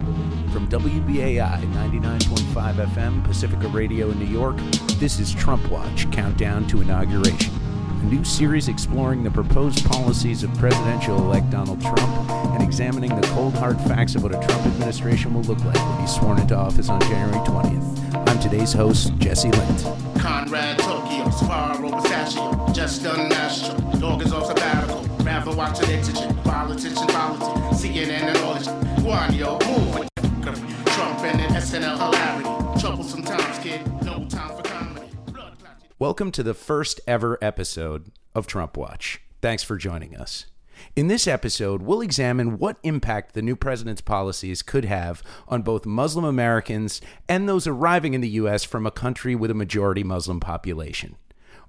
From WBAI 99.5 FM, Pacifica Radio in New York, this is Trump Watch Countdown to Inauguration, a new series exploring the proposed policies of presidential elect Donald Trump and examining the cold hard facts of what a Trump administration will look like when he's sworn into office on January 20th. I'm today's host, Jesse Lind. Conrad Tokyo, Sparrow Pistachio, just done. Dog is off sabbatical. Rather watch an exigent, politician, politics, CNN and all this. Guanyo, move. Trump and an SNL hilarity. Kid. No time for comedy. Welcome to the first ever episode of Trump Watch. Thanks for joining us. In this episode, we'll examine what impact the new president's policies could have on both Muslim Americans and those arriving in the U.S. from a country with a majority Muslim population.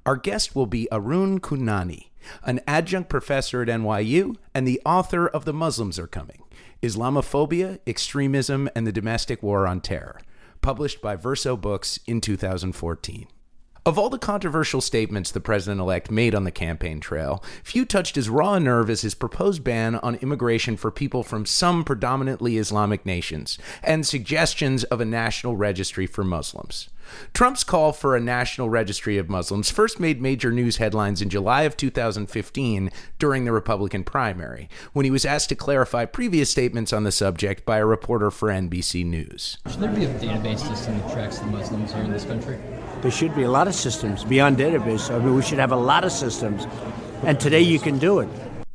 Our guest will be Arun Kundnani, an adjunct professor at NYU and the author of The Muslims Are Coming Islamophobia, Extremism, and the Domestic War on Terror, published by Verso Books in 2014. Of all the controversial statements the president elect made on the campaign trail, few touched as raw a nerve as his proposed ban on immigration for people from some predominantly Islamic nations and suggestions of a national registry for Muslims. Trump's call for a national registry of Muslims first made major news headlines in July of 2015 during the Republican primary, when he was asked to clarify previous statements on the subject by a reporter for NBC News. Should there be a database system that tracks the Muslims here in this country? There should be a lot of systems beyond database. I mean, we should have a lot of systems. And today you can do it.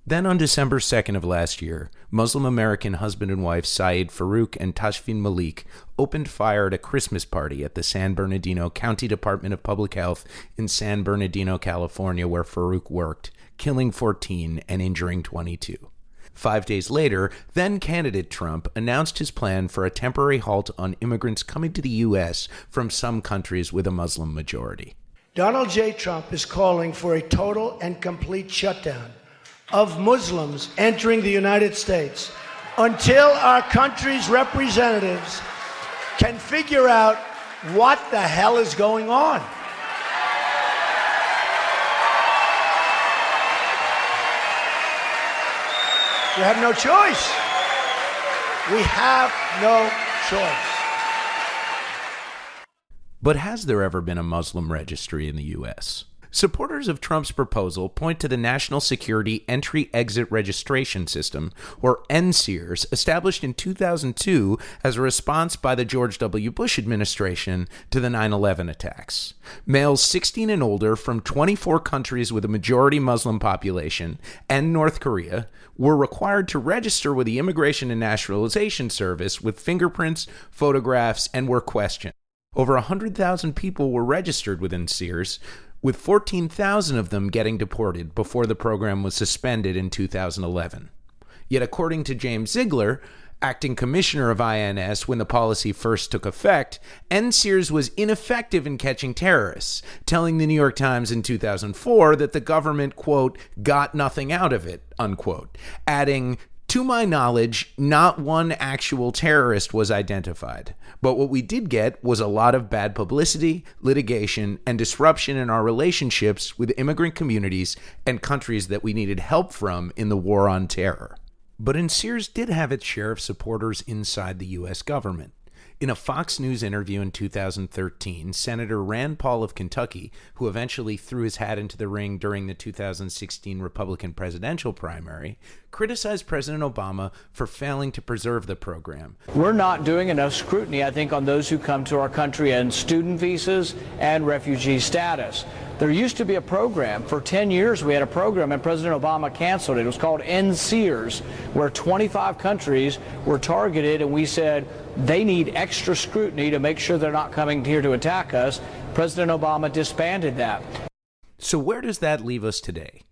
Then on December 2nd of last year, Muslim American husband and wife Syed Farook and Tashfeen Malik opened fire at a Christmas party at the San Bernardino County Department of Public Health in San Bernardino, California, where Farook worked, killing 14 and injuring 22. Five days later, then candidate Trump announced his plan for a temporary halt on immigrants coming to the U.S. from some countries with a Muslim majority. Donald J. Trump is calling for a total and complete shutdown of Muslims entering the United States until our country's representatives can figure out what the hell is going on. We have no choice. We have no choice. But has there ever been a Muslim registry in the U.S.? Supporters of Trump's proposal point to the National Security Entry Exit Registration System, or NSEERS, established in 2002 as a response by the George W. Bush administration to the 9 11 attacks. Males 16 and older from 24 countries with a majority Muslim population and North Korea were required to register with the Immigration and Naturalization Service with fingerprints, photographs, and were questioned. Over 100,000 people were registered with NSEERS, with 14,000 of them getting deported before the program was suspended in 2011. Yet, according to James Ziglar, acting commissioner of INS when the policy first took effect, NSEERS was ineffective in catching terrorists, telling the New York Times in 2004 that the government, quote, got nothing out of it, unquote, adding, to my knowledge, not one actual terrorist was identified. But what we did get was a lot of bad publicity, litigation, and disruption in our relationships with immigrant communities and countries that we needed help from in the war on terror. But NSEERS did have its share of supporters inside the U.S. government. In a Fox News interview in 2013, Senator Rand Paul of Kentucky, who eventually threw his hat into the ring during the 2016 Republican presidential primary, criticized President Obama for failing to preserve the program. We're not doing enough scrutiny, I think, on those who come to our country on student visas and refugee status. There used to be a program. For 10 years, we had a program, and President Obama canceled it. It was called NSEERS, where 25 countries were targeted, and we said they need extra scrutiny to make sure they're not coming here to attack us. President Obama disbanded that. So, where does that leave us today?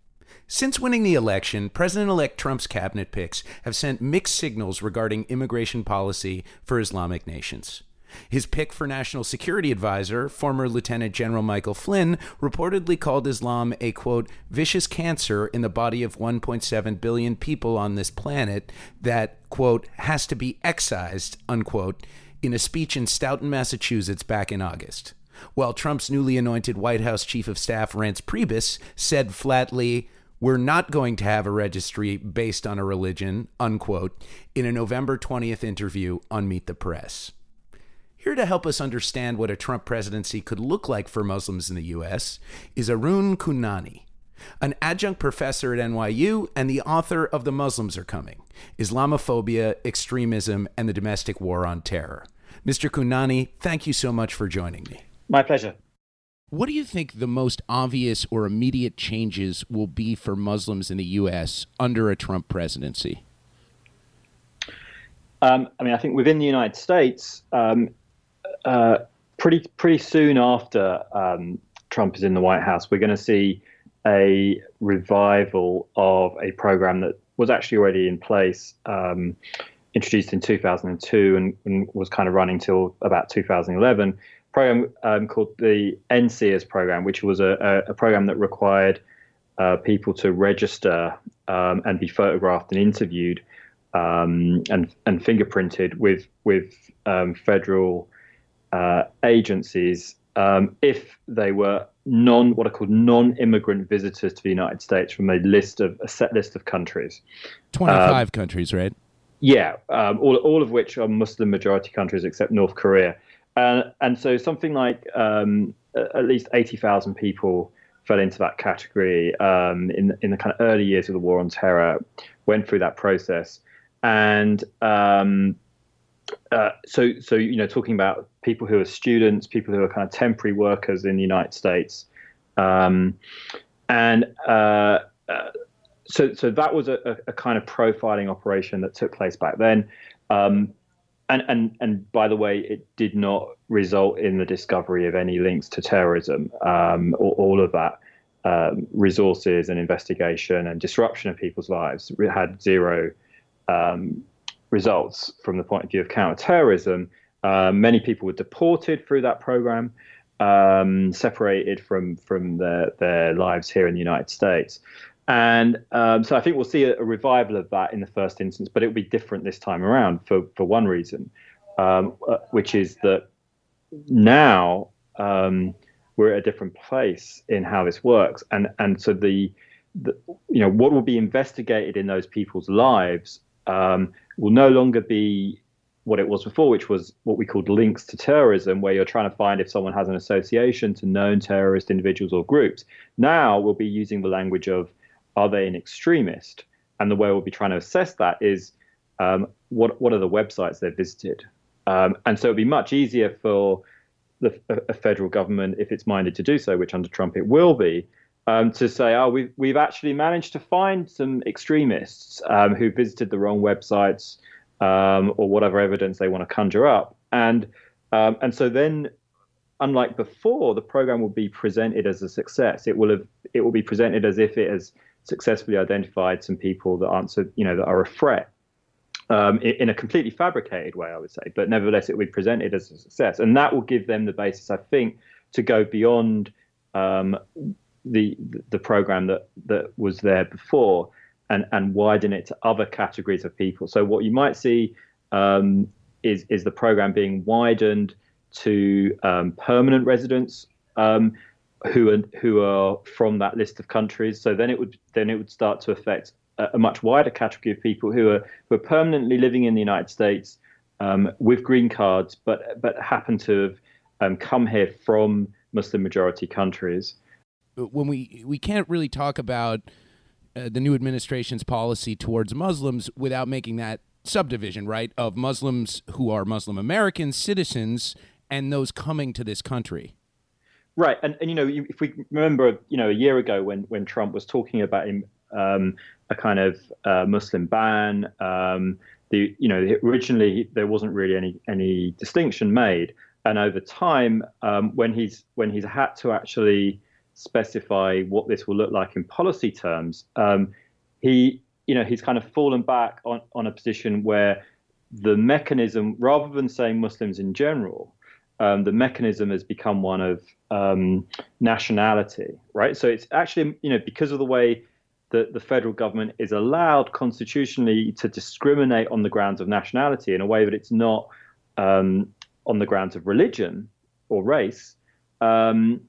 Since winning the election, President elect Trump's cabinet picks have sent mixed signals regarding immigration policy for Islamic nations. His pick for National Security Advisor, former Lieutenant General Michael Flynn, reportedly called Islam a, quote, vicious cancer in the body of 1.7 billion people on this planet that, quote, has to be excised, unquote, in a speech in Stoughton, Massachusetts back in August. While Trump's newly anointed White House Chief of Staff, Reince Priebus, said flatly, We're not going to have a registry based on a religion, unquote, in a November 20th interview on Meet the Press. Here to help us understand what a Trump presidency could look like for Muslims in the U.S. is Arun Kundnani, an adjunct professor at NYU and the author of The Muslims Are Coming Islamophobia, Extremism, and the Domestic War on Terror. Mr. Kundnani, thank you so much for joining me. My pleasure. What do you think the most obvious or immediate changes will be for Muslims in the U.S. under a Trump presidency? Um, I mean, I think within the United States, um, uh, pretty pretty soon after um, Trump is in the White House, we're going to see a revival of a program that was actually already in place, um, introduced in 2002, and, and was kind of running till about 2011 program um, called the NSEERS program, which was a, a, a program that required uh, people to register um, and be photographed and interviewed um, and and fingerprinted with with um, federal uh, agencies um, if they were non what are called non-immigrant visitors to the United States from a list of a set list of countries. Twenty-five um, countries, right? Yeah, all all of which are Muslim majority countries except North Korea. Uh, and so something like um, at least 80,000 people fell into that category um, in, in the kind of early years of the war on terror, went through that process. And um, uh, so, so, you know, talking about people who are students, people who are kind of temporary workers in the United States. Um, and uh, uh, so, so that was a, a, kind of profiling operation that took place back then. Um, and and and by the way, it did not result in the discovery of any links to terrorism. Um, or, all of that um, resources and investigation and disruption of people's lives had zero um, results from the point of view of counterterrorism. Uh, many people were deported through that program, um, separated from from their their lives here in the United States. And um, so I think we'll see a, a, revival of that in the first instance, but it will be different this time around for, for one reason, um, uh, which is that now um, we're at a different place in how this works. And, and so the, the you know, what will be investigated in those people's lives um, will no longer be what it was before, which was what we called links to terrorism, where you're trying to find if someone has an association to known terrorist individuals or groups. Now we'll be using the language of are they an extremist? And the way we'll be trying to assess that is um, what what are the websites they've visited? Um, and so it'd be much easier for the a federal government, if it's minded to do so, which under Trump it will be, um, to say, oh, we've we've actually managed to find some extremists um, who visited the wrong websites um, or whatever evidence they want to conjure up, and um, and so then unlike before, the program will be presented as a success. It will have it will be presented as if it has successfully identified some people that answer, you know, that are a threat um, in, a completely fabricated way, I would say. But nevertheless, it will be presented as a success, and that will give them the basis, I think, to go beyond um, the the program that that was there before, and and widen it to other categories of people. So what you might see um, is is the program being widened to um, permanent residents. Um, who are who are from that list of countries. So then it would then it would start to affect a, a much wider category of people who are who are permanently living in the United States um, with green cards, but but happen to have um, come here from Muslim majority countries. When we we can't really talk about uh, the new administration's policy towards Muslims without making that subdivision, right, of Muslims who are Muslim American citizens and those coming to this country. Right, and, and you know, if we remember, you know, a year ago when when Trump was talking about him, um, a kind of uh, Muslim ban, um, the you know, originally there wasn't really any any distinction made, and over time, um, when he's when he's had to actually specify what this will look like in policy terms, um, he you know he's kind of fallen back on on a position where the mechanism, rather than saying Muslims in general, um, the mechanism has become one of um, nationality, right? So it's actually, you know, because of the way that the federal government is allowed constitutionally to discriminate on the grounds of nationality in a way that it's not um, on the grounds of religion or race. Um,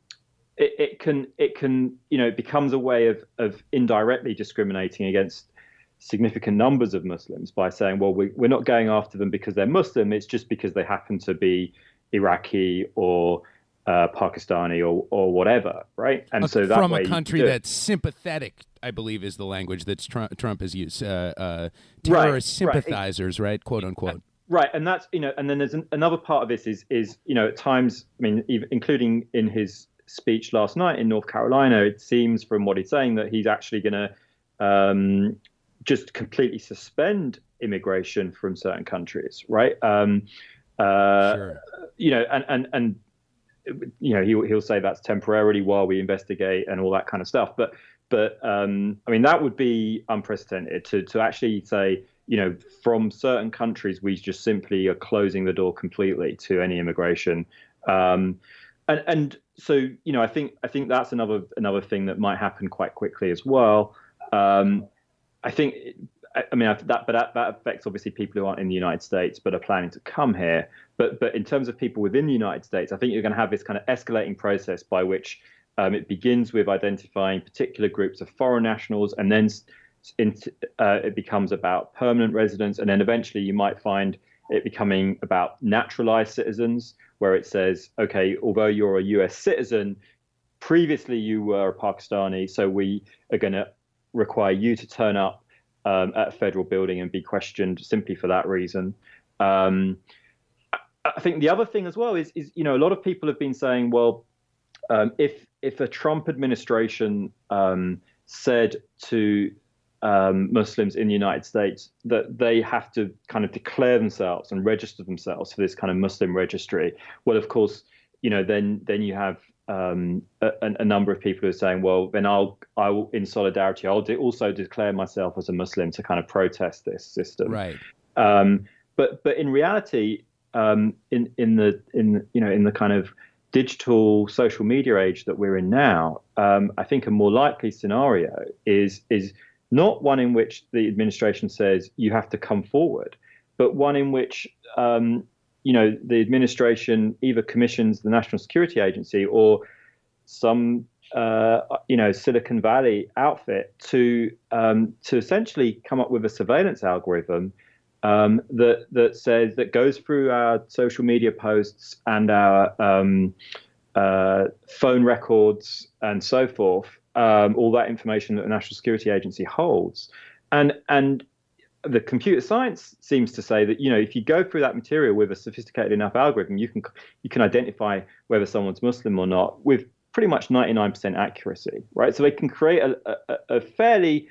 it, it can it can you know it becomes a way of of indirectly discriminating against significant numbers of Muslims by saying, well, we, we're not going after them because they're Muslim. It's just because they happen to be Iraqi or uh, Pakistani or or whatever, right? And so that from a country that's sympathetic, I believe, is the language that Trump, Trump has used. Uh, uh, terrorist right, sympathizers, right. right? Quote unquote. Right, and that's you know, and then there's an, another part of this is is you know at times, I mean, even, including in his speech last night in North Carolina, it seems from what he's saying that he's actually going to um, just completely suspend immigration from certain countries, right? Um, uh, sure. You know, and and and you know he'll he'll say that's temporarily while we investigate and all that kind of stuff. But but um, I mean that would be unprecedented to to actually say you know from certain countries we just simply are closing the door completely to any immigration. Um, and and so you know I think I think that's another another thing that might happen quite quickly as well. Um, I think, I mean, that, but that, that affects obviously people who aren't in the United States but are planning to come here. But, but in terms of people within the United States, I think you're going to have this kind of escalating process by which um, it begins with identifying particular groups of foreign nationals, and then in, uh, it becomes about permanent residents, and then eventually you might find it becoming about naturalized citizens, where it says, okay, although you're a U.S. citizen, previously you were a Pakistani, so we are going to require you to turn up um, at a federal building and be questioned simply for that reason. Um, I think the other thing as well is, is you know, a lot of people have been saying, well, um, if if a Trump administration um, said to um, Muslims in the United States that they have to kind of declare themselves and register themselves for this kind of Muslim registry, well, of course, you know, then then you have um, a, a, number of people who are saying, well, then I'll, I will, in solidarity, I'll de- also declare myself as a Muslim to kind of protest this system. Right. Um, but, but in reality, um, in, in the, in, you know, in the kind of digital social media age that we're in now, um, I think a more likely scenario is, is not one in which the administration says you have to come forward, but one in which um, you know, the administration either commissions the National Security Agency or some, uh, you know, Silicon Valley outfit to um, to essentially come up with a surveillance algorithm um, that that says that goes through our social media posts and our um, uh, phone records and so forth, um, all that information that the National Security Agency holds, and and the computer science seems to say that you know if you go through that material with a sophisticated enough algorithm, you can you can identify whether someone's Muslim or not with pretty much 99% accuracy, right? So they can create a, a, a fairly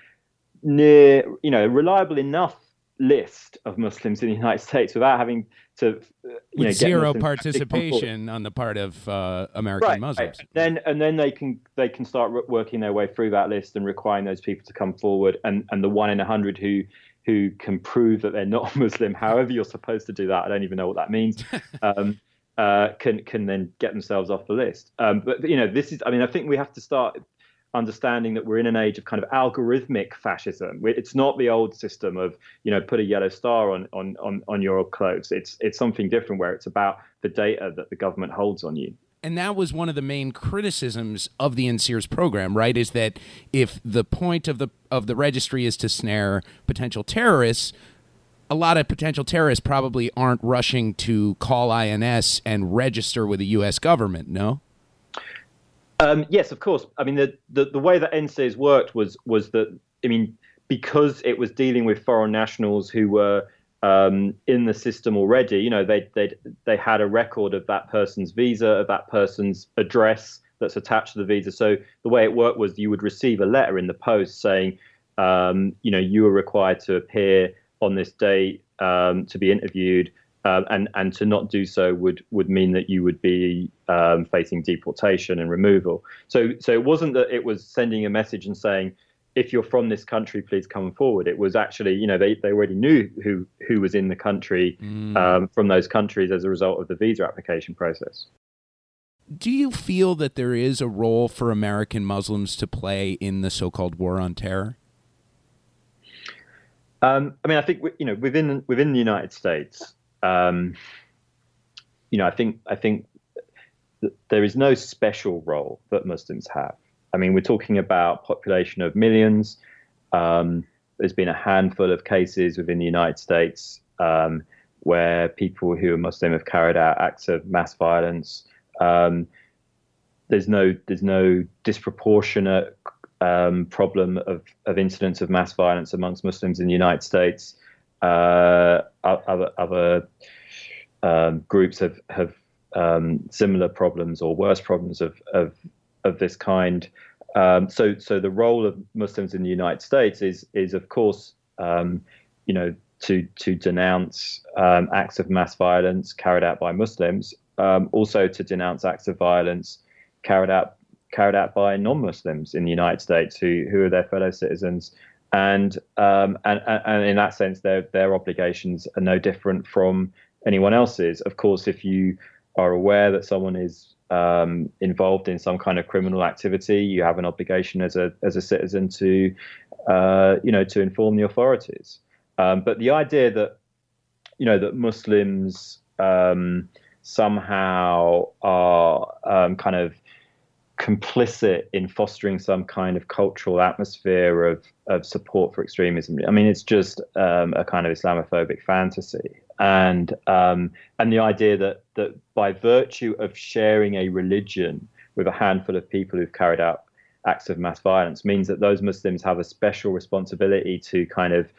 near, you know, reliable enough list of Muslims in the United States without having to, you With know, zero participation on the part of uh, American right, Muslims. Right. Then and then they can they can start working their way through that list and requiring those people to come forward. And and the one in a hundred who who can prove that they're not Muslim, however you're supposed to do that. I don't even know what that means. Um, uh, can can then get themselves off the list. Um, but you know, this is. I mean, I think we have to start understanding that we're in an age of kind of algorithmic fascism. It's not the old system of you know put a yellow star on on on, on your clothes. It's it's something different where it's about the data that the government holds on you and that was one of the main criticisms of the NSEERS program, right? Is that if the point of the of the registry is to snare potential terrorists, a lot of potential terrorists probably aren't rushing to call INS and register with the U.S. government. No. Um, yes, of course. I mean, the, the the way that NSEERS worked was was that I mean, because it was dealing with foreign nationals who were um, in the system already. You know, they they they had a record of that person's visa, of that person's address that's attached to the visa. So the way it worked was you would receive a letter in the post saying, um, you know, you are required to appear on this date um, to be interviewed. Um, and and to not do so would would mean that you would be um, facing deportation and removal. So so it wasn't that it was sending a message and saying if you're from this country, please come forward. It was actually, you know, they, they already knew who who was in the country mm. um, from those countries as a result of the visa application process. Do you feel that there is a role for American Muslims to play in the so-called war on terror? Um, I mean, I think you know within within the United States, um, you know, I think I think there is no special role that Muslims have. I mean, we're talking about population of millions. Um, there's been a handful of cases within the United States um, where people who are Muslim have carried out acts of mass violence. Um, there's no there's no disproportionate um, problem of, of incidents of mass violence amongst Muslims in the United States. Uh, other other um, groups have have um, similar problems or worse problems of of, of this kind. Um, so so the role of Muslims in the United States is is of course um, you know to to denounce um, acts of mass violence carried out by Muslims, um, also to denounce acts of violence carried out carried out by non-Muslims in the United States who who are their fellow citizens. And, um, and and in that sense, their their obligations are no different from anyone else's. Of course, if you are aware that someone is um, involved in some kind of criminal activity, you have an obligation as a as a citizen to, uh, you know, to inform the authorities. Um, but the idea that, you know, that Muslims um, somehow are um, kind of complicit in fostering some kind of cultural atmosphere of, of support for extremism. I mean, it's just um, a kind of Islamophobic fantasy and um, and the idea that that by virtue of sharing a religion with a handful of people who've carried out acts of mass violence means that those Muslims have a special responsibility to kind of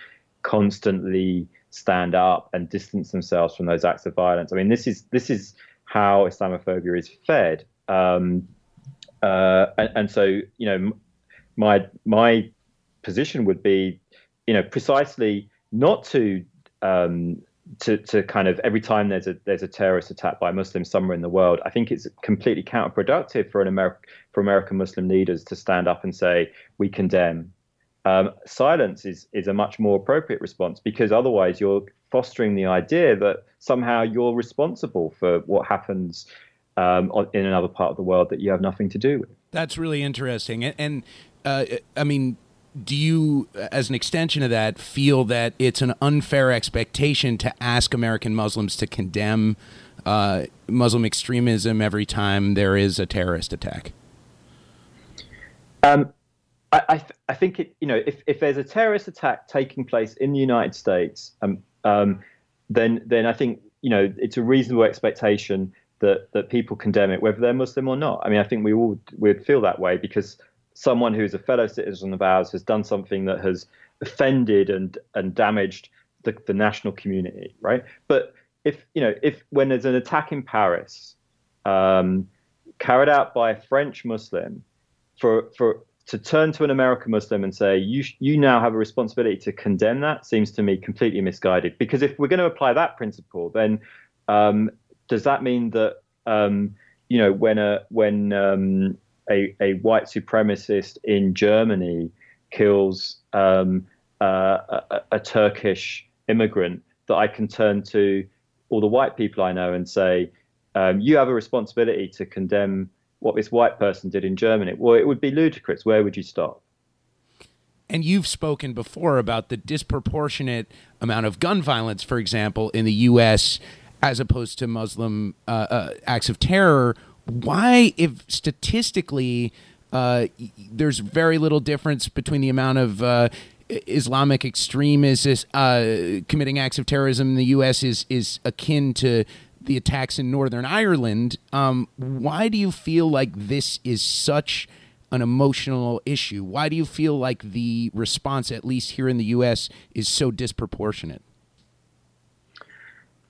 constantly stand up and distance themselves from those acts of violence. I mean, this is this is how Islamophobia is fed, um, uh, and, and so you know, my my position would be, you know, precisely not to um, to, to kind of every time there's a there's a terrorist attack by Muslims somewhere in the world, I think it's completely counterproductive for an American for American Muslim leaders to stand up and say we condemn. Um, silence is is a much more appropriate response because otherwise you're fostering the idea that somehow you're responsible for what happens um, in another part of the world that you have nothing to do with. That's really interesting, and, and uh, I mean do you, as an extension of that, feel that it's an unfair expectation to ask American Muslims to condemn uh, Muslim extremism every time there is a terrorist attack? Um, I, I, th- I, think it, you know if, if there's a terrorist attack taking place in the United States, um, um, then then I think you know it's a reasonable expectation that that people condemn it, whether they're Muslim or not. I mean, I think we all would feel that way because someone who's a fellow citizen of ours has done something that has offended and and damaged the, the national community, right? But if you know, if when there's an attack in Paris, um, carried out by a French Muslim, for for to turn to an American Muslim and say you you now have a responsibility to condemn that seems to me completely misguided. Because if we're going to apply that principle, then um, does that mean that um, you know when a when um, a, a white supremacist in Germany kills um, uh, a, a, Turkish immigrant, that I can turn to all the white people I know and say, um, you have a responsibility to condemn what this white person did in Germany. Well, it would be ludicrous. Where would you stop? And you've spoken before about the disproportionate amount of gun violence, for example, in the U.S. as opposed to Muslim uh, uh, acts of terror why, if statistically uh, there's very little difference between the amount of uh, Islamic extremists uh, committing acts of terrorism in the U.S. is is akin to the attacks in Northern Ireland. Um, why do you feel like this is such an emotional issue? Why do you feel like the response, at least here in the U.S., is so disproportionate?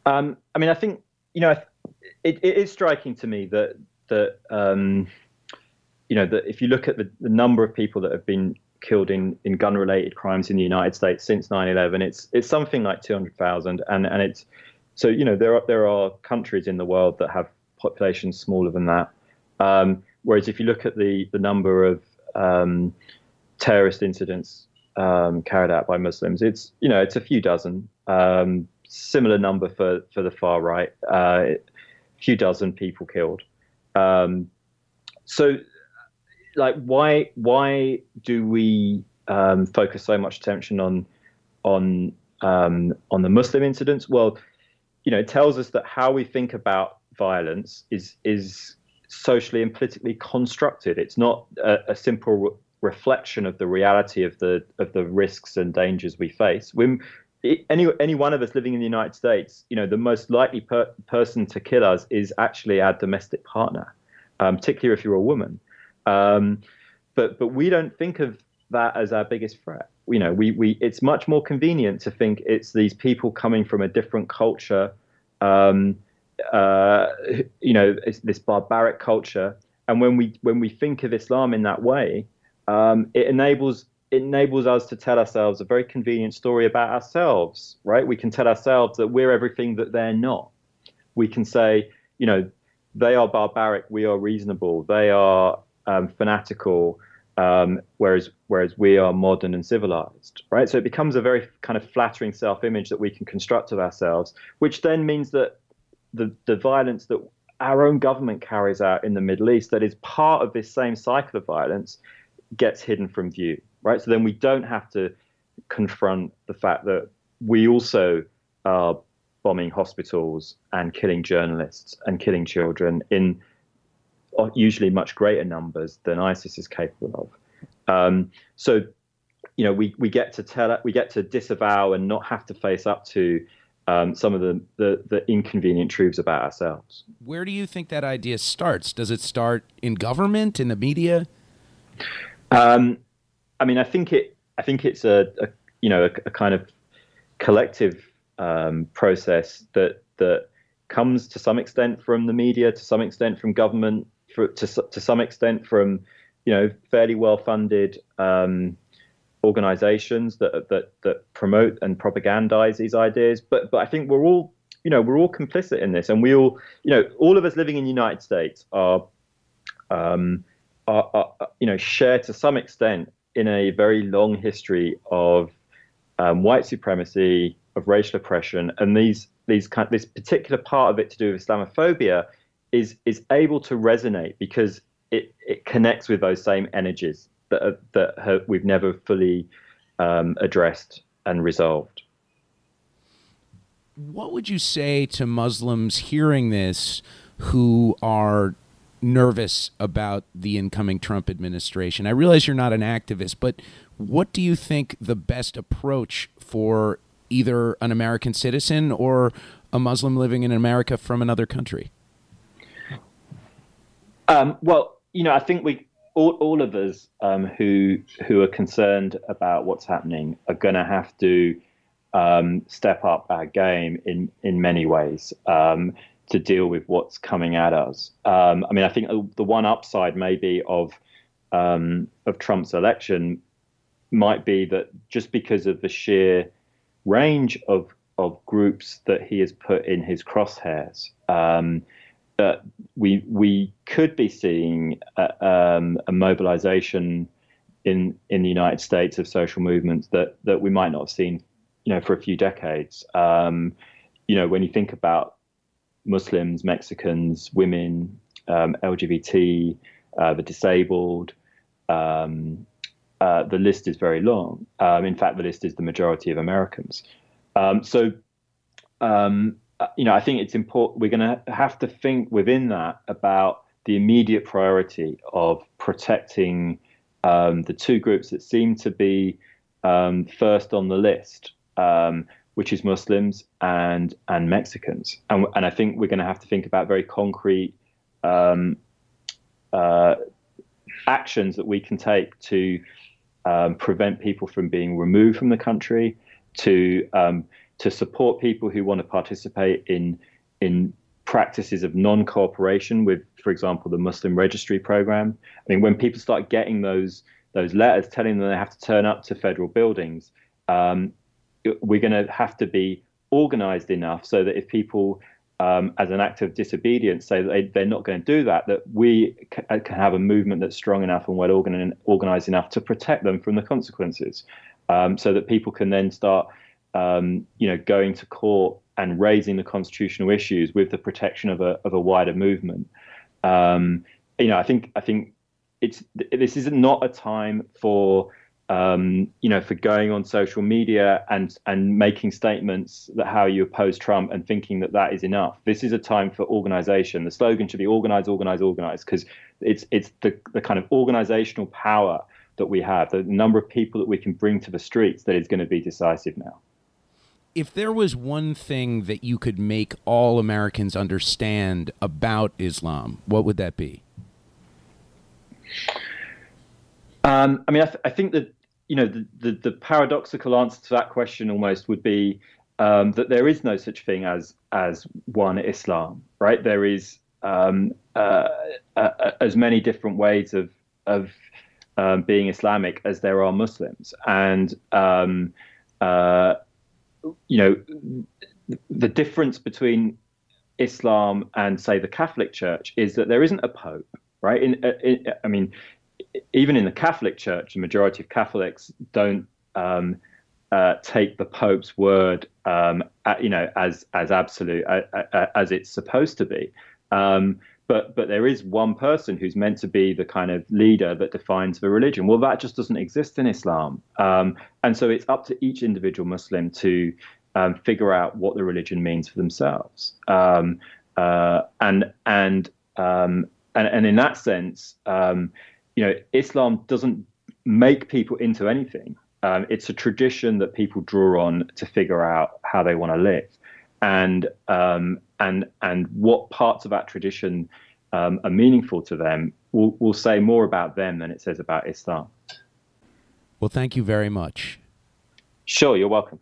Um, I mean, I think you know, it, it is striking to me that that um, you know that if you look at the, the number of people that have been killed in, in gun related crimes in the United States since 9/11, it's it's something like 200,000, and and it's so you know there are there are countries in the world that have populations smaller than that. Um, whereas if you look at the the number of um, terrorist incidents um, carried out by Muslims, it's you know it's a few dozen. Similar number for for the far right, uh, a few dozen people killed. Um, so, like, why why do we um, focus so much attention on on um, on the Muslim incidents? Well, you know, it tells us that how we think about violence is is socially and politically constructed. It's not a, a simple re- reflection of the reality of the of the risks and dangers we face. When any any one of us living in the United States, you know, the most likely per- person to kill us is actually our domestic partner, um, particularly if you're a woman. Um, but but we don't think of that as our biggest threat. You know, we we it's much more convenient to think it's these people coming from a different culture. Um, uh, you know, this barbaric culture. And when we when we think of Islam in that way, um, it enables enables us to tell ourselves a very convenient story about ourselves, right? We can tell ourselves that we're everything that they're not. We can say, you know, they are barbaric, we are reasonable, they are um, fanatical, um, whereas whereas we are modern and civilized, right? So it becomes a very kind of flattering self-image that we can construct of ourselves, which then means that the, the violence that our own government carries out in the Middle East that is part of this same cycle of violence gets hidden from view, right? So then we don't have to confront the fact that we also are bombing hospitals and killing journalists and killing children in usually much greater numbers than ISIS is capable of. Um, so, you know, we, we get to tell we get to disavow and not have to face up to um, some of the, the, the inconvenient truths about ourselves. Where do you think that idea starts? Does it start in government, in the media? Um, I mean, I think it. I think it's a, a you know a, a, kind of collective um, process that that comes to some extent from the media, to some extent from government, for, to to some extent from you know fairly well funded um, organizations that that that promote and propagandize these ideas. But but I think we're all you know we're all complicit in this, and we all you know all of us living in the United States are. Um, are, are, you know, share to some extent in a very long history of um, white supremacy, of racial oppression, and these these kind this particular part of it to do with Islamophobia is is able to resonate because it it connects with those same energies that that have, we've never fully um, addressed and resolved. What would you say to Muslims hearing this who are nervous about the incoming Trump administration? I realize you're not an activist, but what do you think the best approach for either an American citizen or a Muslim living in America from another country? Um, well, you know, I think we all, all of us um, who who are concerned about what's happening are going to have to um, step up our game in in many ways um, to deal with what's coming at us. Um, I mean, I think the one upside maybe of um, of Trump's election might be that just because of the sheer range of of groups that he has put in his crosshairs. Um, that we we could be seeing a, um, a, mobilization in in the United States of social movements that that we might not have seen, you know, for a few decades. Um, you know, when you think about Muslims, Mexicans, women, um, LGBT, uh, the disabled, um, uh, the list is very long. Um, in fact, the list is the majority of Americans. Um, so um, uh, you know, I think it's important. We're going to have to think within that about the immediate priority of protecting um, the two groups that seem to be first on the list, um, which is Muslims and and Mexicans. And, and I think we're going to have to think about very concrete um, uh, actions that we can take to um, prevent people from being removed from the country, to um, to support people who want to participate in in practices of non-cooperation with, for example, the Muslim Registry Program. I mean, when people start getting those those letters telling them they have to turn up to federal buildings, um, we're going to have to be organized enough so that if people, um, as an act of disobedience, say that they, are not going to do that, that we can have a movement that's strong enough and well organized enough to protect them from the consequences, um, so that people can then start um, you know, going to court and raising the constitutional issues with the protection of a of a wider movement. Um, you know, I think I think it's this is not a time for um, you know, for going on social media and and making statements that how you oppose Trump and thinking that that is enough. This is a time for organization. The slogan should be organize, organize, organize, because it's it's the the kind of organizational power that we have, the number of people that we can bring to the streets that is going to be decisive now. If there was one thing that you could make all Americans understand about Islam, what would that be? Um, I mean, I, th- I, think that you know the, the, the paradoxical answer to that question almost would be um, that there is no such thing as as one Islam, right? There is um, uh, uh, as many different ways of of um, being Islamic as there are Muslims, and um, uh, you know the difference between Islam and say the Catholic Church is that there isn't a pope, right? In, uh, in, I mean, even in the Catholic Church, the majority of Catholics don't um, uh, take the Pope's word, um, at, you know, as as absolute as it's supposed to be. Um, but but there is one person who's meant to be the kind of leader that defines the religion. Well, that just doesn't exist in Islam, um, and so it's up to each individual Muslim to um, figure out what the religion means for themselves. Um, uh, and and and and in that sense, you know, Islam doesn't make people into anything. Um, it's a tradition that people draw on to figure out how they want to live, and um, and and what parts of that tradition um, are meaningful to them will will say more about them than it says about Islam. Well, thank you very much. Sure, you're welcome.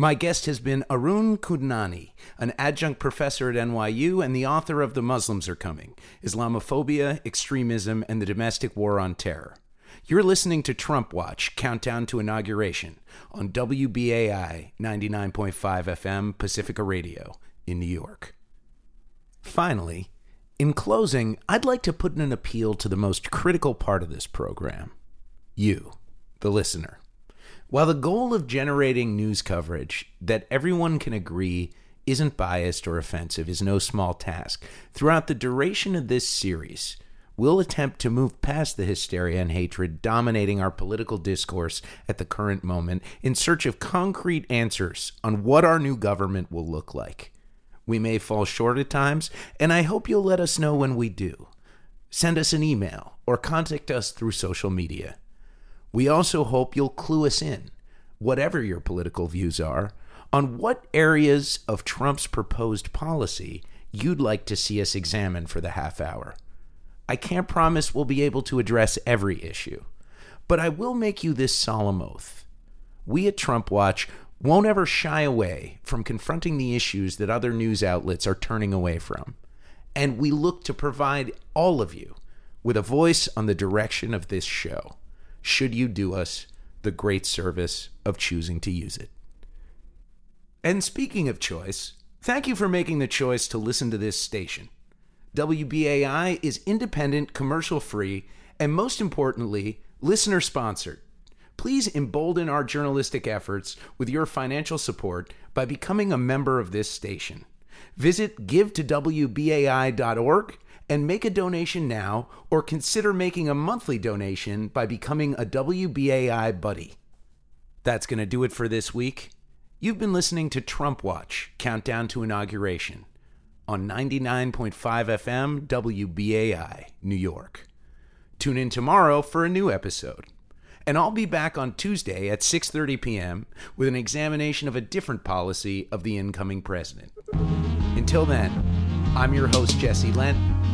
My guest has been Arun Kundnani, an adjunct professor at NYU and the author of The Muslims Are Coming Islamophobia, Extremism, and the Domestic War on Terror. You're listening to Trump Watch Countdown to Inauguration on WBAI 99.5 FM Pacifica Radio in New York. Finally, in closing, I'd like to put in an appeal to the most critical part of this program you, the listener. While the goal of generating news coverage that everyone can agree isn't biased or offensive is no small task, throughout the duration of this series, we'll attempt to move past the hysteria and hatred dominating our political discourse at the current moment in search of concrete answers on what our new government will look like. We may fall short at times, and I hope you'll let us know when we do. Send us an email or contact us through social media. We also hope you'll clue us in, whatever your political views are, on what areas of Trump's proposed policy you'd like to see us examine for the half hour. I can't promise we'll be able to address every issue, but I will make you this solemn oath. We at Trump Watch won't ever shy away from confronting the issues that other news outlets are turning away from. And we look to provide all of you with a voice on the direction of this show should you do us the great service of choosing to use it. And speaking of choice, thank you for making the choice to listen to this station. WBAI is independent, commercial free, and most importantly, listener sponsored. Please embolden our journalistic efforts with your financial support by becoming a member of this station. Visit givetowbai.org and make a donation now or consider making a monthly donation by becoming a WBAI buddy. That's going to do it for this week. You've been listening to Trump Watch Countdown to Inauguration on 99.5 FM WBAI, New York. Tune in tomorrow for a new episode. And I'll be back on Tuesday at 6:30 p.m. with an examination of a different policy of the incoming president. Until then, I'm your host Jesse Lent.